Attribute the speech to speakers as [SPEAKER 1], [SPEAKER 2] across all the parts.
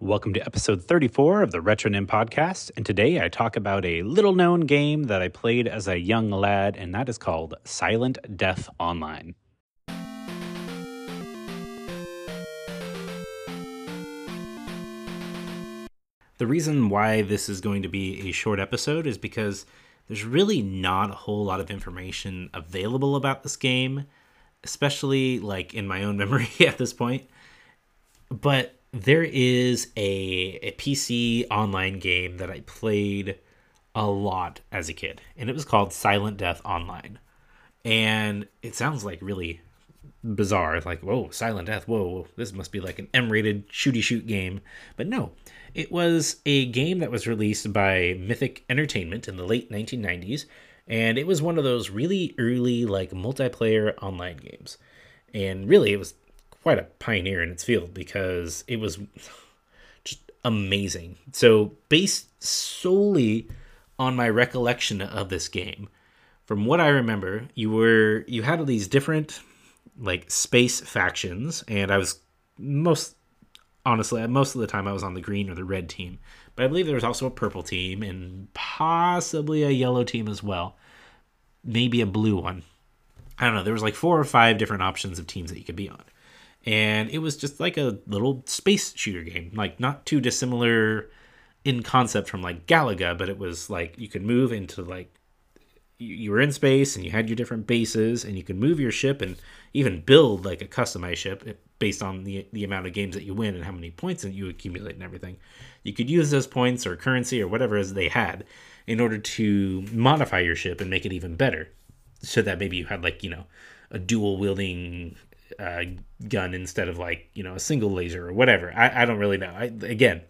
[SPEAKER 1] Welcome to episode 34 of the Retronim podcast. And today I talk about a little known game that I played as a young lad, and that is called Silent Death Online. The reason why this is going to be a short episode is because there's really not a whole lot of information available about this game, especially like in my own memory at this point. But there is a, a PC online game that I played a lot as a kid, and it was called Silent Death Online. And it sounds like really bizarre, like, whoa, Silent Death, whoa, this must be like an M rated shooty shoot game. But no, it was a game that was released by Mythic Entertainment in the late 1990s, and it was one of those really early, like, multiplayer online games. And really, it was quite a pioneer in its field because it was just amazing. So, based solely on my recollection of this game, from what I remember, you were you had these different like space factions, and I was most honestly most of the time I was on the green or the red team, but I believe there was also a purple team and possibly a yellow team as well, maybe a blue one. I don't know. There was like four or five different options of teams that you could be on and it was just like a little space shooter game like not too dissimilar in concept from like galaga but it was like you could move into like you were in space and you had your different bases and you could move your ship and even build like a customized ship eh, based on the, the amount of games that you win and how many points that you accumulate and everything. You could use those points or currency or whatever as they had in order to modify your ship and make it even better so that maybe you had like you know a dual wielding uh, gun instead of like you know a single laser or whatever. I, I don't really know. I, again,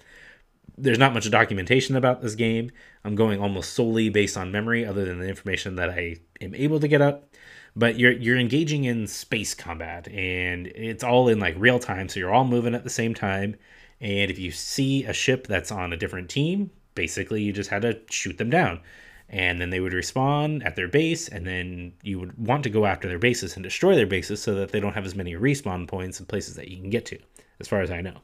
[SPEAKER 1] there's not much documentation about this game. I'm going almost solely based on memory, other than the information that I am able to get up. But you're you're engaging in space combat, and it's all in like real time, so you're all moving at the same time. And if you see a ship that's on a different team, basically you just had to shoot them down and then they would respawn at their base and then you would want to go after their bases and destroy their bases so that they don't have as many respawn points and places that you can get to as far as i know.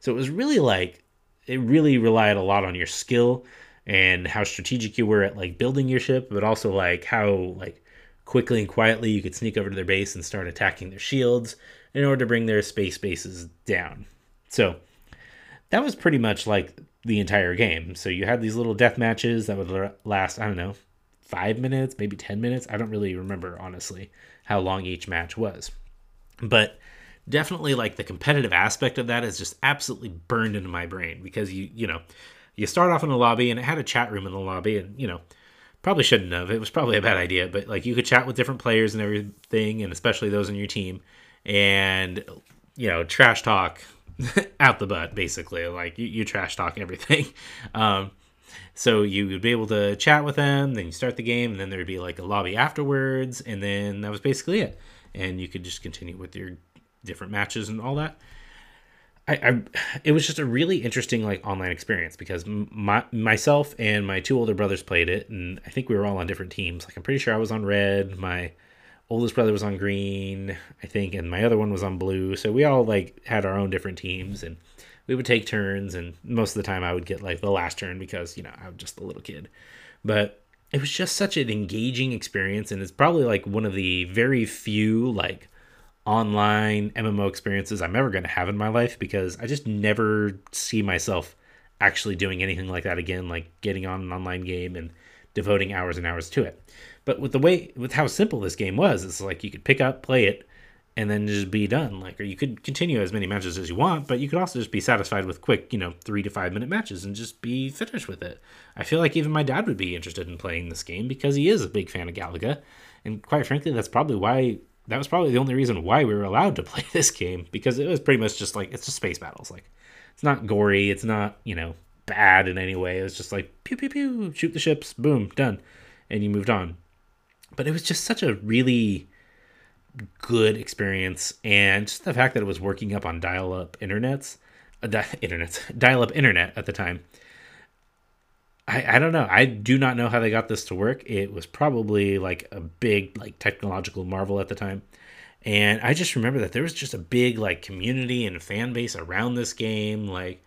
[SPEAKER 1] So it was really like it really relied a lot on your skill and how strategic you were at like building your ship but also like how like quickly and quietly you could sneak over to their base and start attacking their shields in order to bring their space bases down. So that was pretty much like the entire game. So you had these little death matches that would last, I don't know, five minutes, maybe 10 minutes. I don't really remember, honestly, how long each match was. But definitely like the competitive aspect of that is just absolutely burned into my brain because you, you know, you start off in the lobby and it had a chat room in the lobby and, you know, probably shouldn't have. It was probably a bad idea, but like you could chat with different players and everything, and especially those on your team, and, you know, trash talk out the butt, basically. Like you, you trash talk everything. Um, so you would be able to chat with them, then you start the game, and then there'd be like a lobby afterwards, and then that was basically it. And you could just continue with your different matches and all that. I, I it was just a really interesting like online experience because my myself and my two older brothers played it, and I think we were all on different teams. Like I'm pretty sure I was on red. My oldest brother was on green, I think, and my other one was on blue. So we all like had our own different teams and we would take turns and most of the time I would get like the last turn because, you know, I was just a little kid. But it was just such an engaging experience and it's probably like one of the very few like online MMO experiences I'm ever going to have in my life because I just never see myself actually doing anything like that again like getting on an online game and devoting hours and hours to it. But with the way with how simple this game was, it's like you could pick up, play it, and then just be done. Like, or you could continue as many matches as you want, but you could also just be satisfied with quick, you know, three to five minute matches and just be finished with it. I feel like even my dad would be interested in playing this game because he is a big fan of Galaga, and quite frankly, that's probably why that was probably the only reason why we were allowed to play this game because it was pretty much just like it's just space battles. Like, it's not gory, it's not you know bad in any way. It was just like pew pew pew, shoot the ships, boom, done, and you moved on but it was just such a really good experience and just the fact that it was working up on dial-up internets uh, internets dial-up internet at the time I, I don't know i do not know how they got this to work it was probably like a big like technological marvel at the time and i just remember that there was just a big like community and fan base around this game like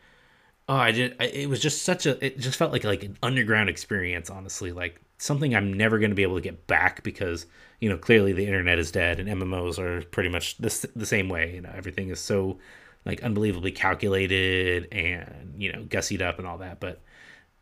[SPEAKER 1] oh, I did. I, it was just such a. It just felt like like an underground experience. Honestly, like something I'm never going to be able to get back because you know clearly the internet is dead and MMOs are pretty much the the same way. You know, everything is so like unbelievably calculated and you know gussied up and all that. But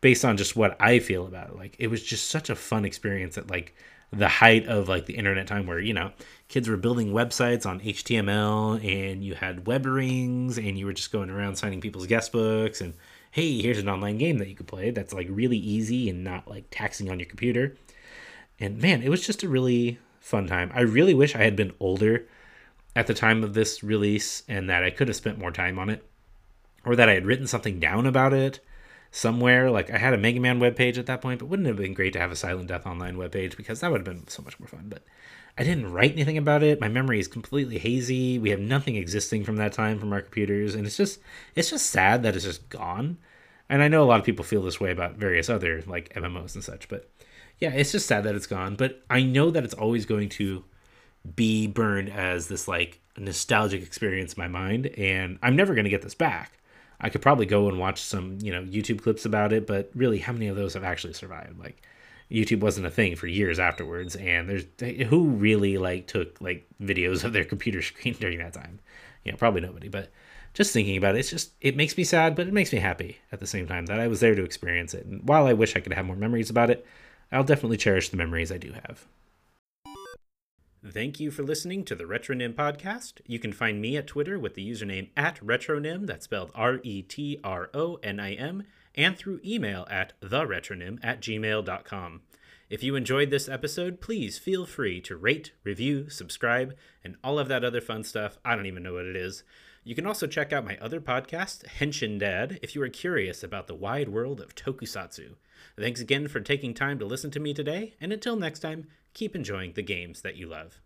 [SPEAKER 1] based on just what I feel about it, like it was just such a fun experience at like the height of like the internet time where you know kids were building websites on html and you had web rings and you were just going around signing people's guest books and hey here's an online game that you could play that's like really easy and not like taxing on your computer. And man it was just a really fun time. I really wish i had been older at the time of this release and that i could have spent more time on it or that i had written something down about it somewhere. Like I had a Mega Man webpage at that point, but wouldn't it have been great to have a Silent Death Online webpage because that would have been so much more fun. But I didn't write anything about it. My memory is completely hazy. We have nothing existing from that time from our computers, and it's just it's just sad that it's just gone. And I know a lot of people feel this way about various other like MMOs and such, but yeah, it's just sad that it's gone. But I know that it's always going to be burned as this like nostalgic experience in my mind, and I'm never going to get this back. I could probably go and watch some, you know, YouTube clips about it, but really, how many of those have actually survived? Like, YouTube wasn't a thing for years afterwards, and there's who really like took like videos of their computer screen during that time. You know, probably nobody. But just thinking about it, it's just it makes me sad, but it makes me happy at the same time that I was there to experience it. And while I wish I could have more memories about it, I'll definitely cherish the memories I do have. Thank you for listening to the Retronim podcast. You can find me at Twitter with the username at Retronim, that's spelled R E T R O N I M, and through email at theretronim at gmail.com. If you enjoyed this episode, please feel free to rate, review, subscribe, and all of that other fun stuff. I don't even know what it is. You can also check out my other podcast, Henshin Dad, if you are curious about the wide world of tokusatsu. Thanks again for taking time to listen to me today, and until next time, keep enjoying the games that you love.